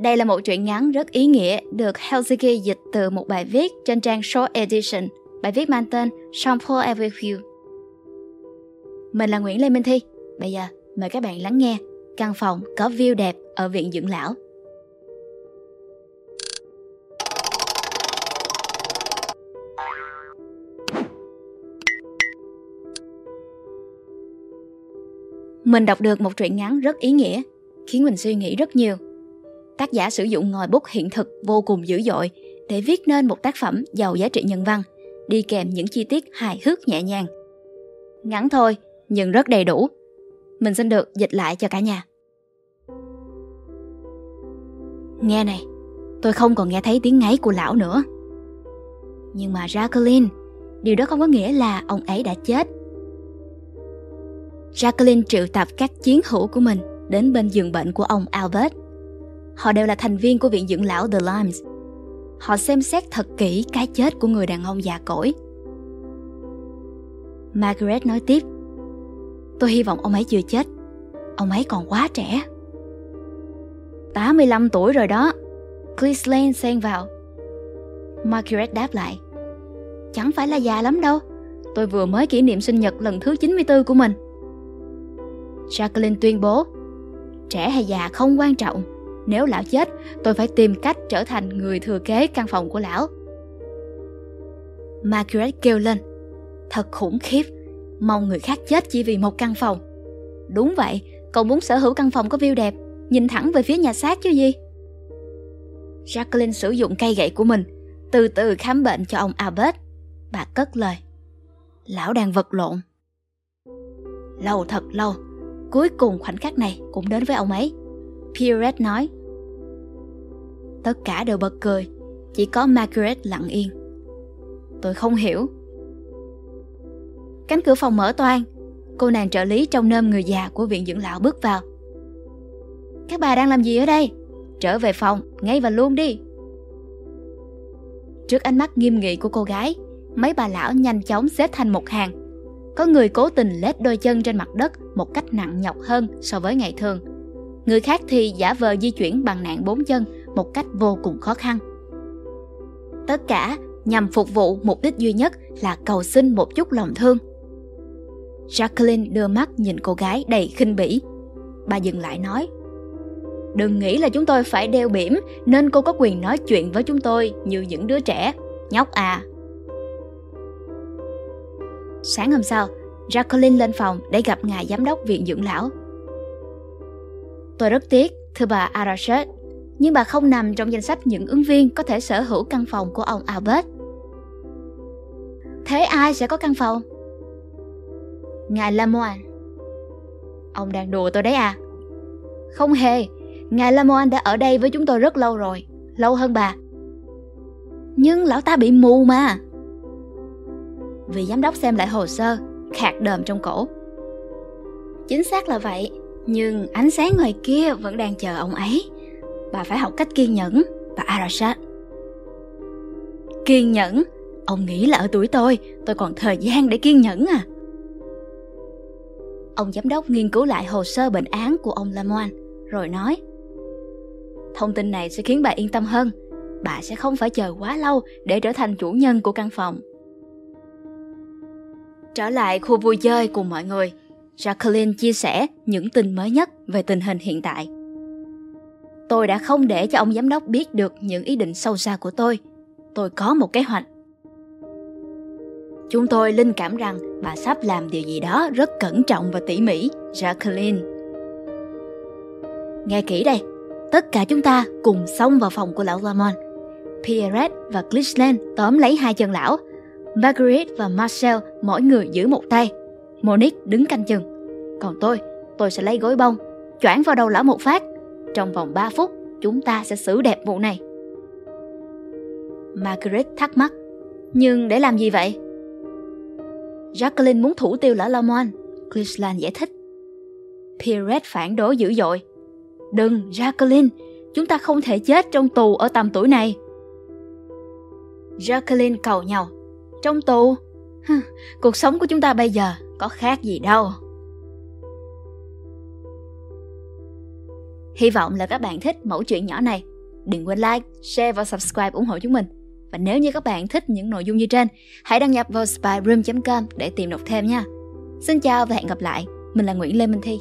Đây là một truyện ngắn rất ý nghĩa được Helsinki dịch từ một bài viết trên trang Short Edition. Bài viết mang tên Shampoo Every View. Mình là Nguyễn Lê Minh Thi. Bây giờ mời các bạn lắng nghe căn phòng có view đẹp ở viện dưỡng lão. Mình đọc được một truyện ngắn rất ý nghĩa, khiến mình suy nghĩ rất nhiều. Tác giả sử dụng ngòi bút hiện thực vô cùng dữ dội để viết nên một tác phẩm giàu giá trị nhân văn, đi kèm những chi tiết hài hước nhẹ nhàng. Ngắn thôi, nhưng rất đầy đủ. Mình xin được dịch lại cho cả nhà. Nghe này, tôi không còn nghe thấy tiếng ngáy của lão nữa. Nhưng mà Jacqueline, điều đó không có nghĩa là ông ấy đã chết. Jacqueline triệu tập các chiến hữu của mình đến bên giường bệnh của ông Albert. Họ đều là thành viên của viện dưỡng lão The Limes. Họ xem xét thật kỹ cái chết của người đàn ông già cỗi. Margaret nói tiếp, Tôi hy vọng ông ấy chưa chết. Ông ấy còn quá trẻ. 85 tuổi rồi đó. Chris Lane xen vào. Margaret đáp lại, Chẳng phải là già lắm đâu. Tôi vừa mới kỷ niệm sinh nhật lần thứ 94 của mình. Jacqueline tuyên bố, Trẻ hay già không quan trọng. Nếu lão chết tôi phải tìm cách trở thành người thừa kế căn phòng của lão. Margaret kêu lên. Thật khủng khiếp. Mong người khác chết chỉ vì một căn phòng. Đúng vậy, cậu muốn sở hữu căn phòng có view đẹp Nhìn thẳng về phía nhà xác chứ gì? Jacqueline sử dụng cây gậy của mình Từ từ khám bệnh cho ông Albert. Bà cất lời. Lão đang vật lộn. Lâu thật lâu Cuối cùng khoảnh khắc này cũng đến với ông ấy. Pierrette nói Tất cả đều bật cười. Chỉ có Margaret lặng yên. Tôi không hiểu. Cánh cửa phòng mở toang. Cô nàng trợ lý trong nơm người già của viện dưỡng lão bước vào. Các bà đang làm gì ở đây? Trở về phòng, ngay và luôn đi. Trước ánh mắt nghiêm nghị của cô gái Mấy bà lão nhanh chóng xếp thành một hàng. Có người cố tình lết đôi chân trên mặt đất Một cách nặng nhọc hơn so với ngày thường. Người khác thì giả vờ di chuyển bằng nạn bốn chân. Một cách vô cùng khó khăn Tất cả nhằm phục vụ mục đích duy nhất là cầu xin một chút lòng thương Jacqueline đưa mắt nhìn cô gái đầy khinh bỉ. Bà dừng lại nói, Đừng nghĩ là chúng tôi phải đeo bỉm nên cô có quyền nói chuyện với chúng tôi như những đứa trẻ. Nhóc à. Sáng hôm sau, Jacqueline lên phòng để gặp ngài giám đốc viện dưỡng lão. Tôi rất tiếc, thưa bà Arachet, nhưng bà không nằm trong danh sách những ứng viên có thể sở hữu căn phòng của ông Albert. Thế ai sẽ có căn phòng? Ngài Lamoine. Ông đang đùa tôi đấy à? Không hề. Ngài Lamoine đã ở đây với chúng tôi rất lâu rồi, Lâu hơn bà. Nhưng lão ta bị mù mà. Vì giám đốc xem lại hồ sơ, Khạc đờm trong cổ. Chính xác là vậy, Nhưng ánh sáng ngoài kia vẫn đang chờ ông ấy. Bà phải học cách kiên nhẫn Bà Arashat Kiên nhẫn Ông nghĩ là ở tuổi tôi Tôi còn thời gian để kiên nhẫn à Ông giám đốc nghiên cứu lại hồ sơ bệnh án của ông Lamoine, rồi nói Thông tin này sẽ khiến bà yên tâm hơn. Bà sẽ không phải chờ quá lâu để trở thành chủ nhân của căn phòng. Trở lại khu vui chơi cùng mọi người, Jacqueline chia sẻ những tin mới nhất về tình hình hiện tại. Tôi đã không để cho ông giám đốc biết được những ý định sâu xa của tôi. Tôi có một kế hoạch Chúng tôi linh cảm rằng bà sắp làm điều gì đó rất cẩn trọng và tỉ mỉ, Jacqueline. Nghe kỹ đây, tất cả chúng ta cùng xông vào phòng của lão Lamont. Pierrette và Glitchland tóm lấy hai chân lão. Margaret và Marcel mỗi người giữ một tay. Monique đứng canh chừng. Còn tôi, tôi sẽ lấy gối bông, choảng vào đầu lão một phát. Trong vòng 3 phút, chúng ta sẽ xử đẹp vụ này. Margaret thắc mắc. Nhưng để làm gì vậy? Jacqueline muốn thủ tiêu lão Lamont, Cleveland giải thích. Pierrette phản đối dữ dội. Đừng, Jacqueline, chúng ta không thể chết trong tù ở tầm tuổi này. Jacqueline cầu nhau. Trong tù? Cuộc sống của chúng ta bây giờ có khác gì đâu. Hy vọng là các bạn thích mẫu chuyện nhỏ này. Đừng quên like, share và subscribe ủng hộ chúng mình. Và nếu như các bạn thích những nội dung như trên, hãy đăng nhập vào spyroom.com để tìm đọc thêm nha. Xin chào và hẹn gặp lại. Mình là Nguyễn Lê Minh Thi.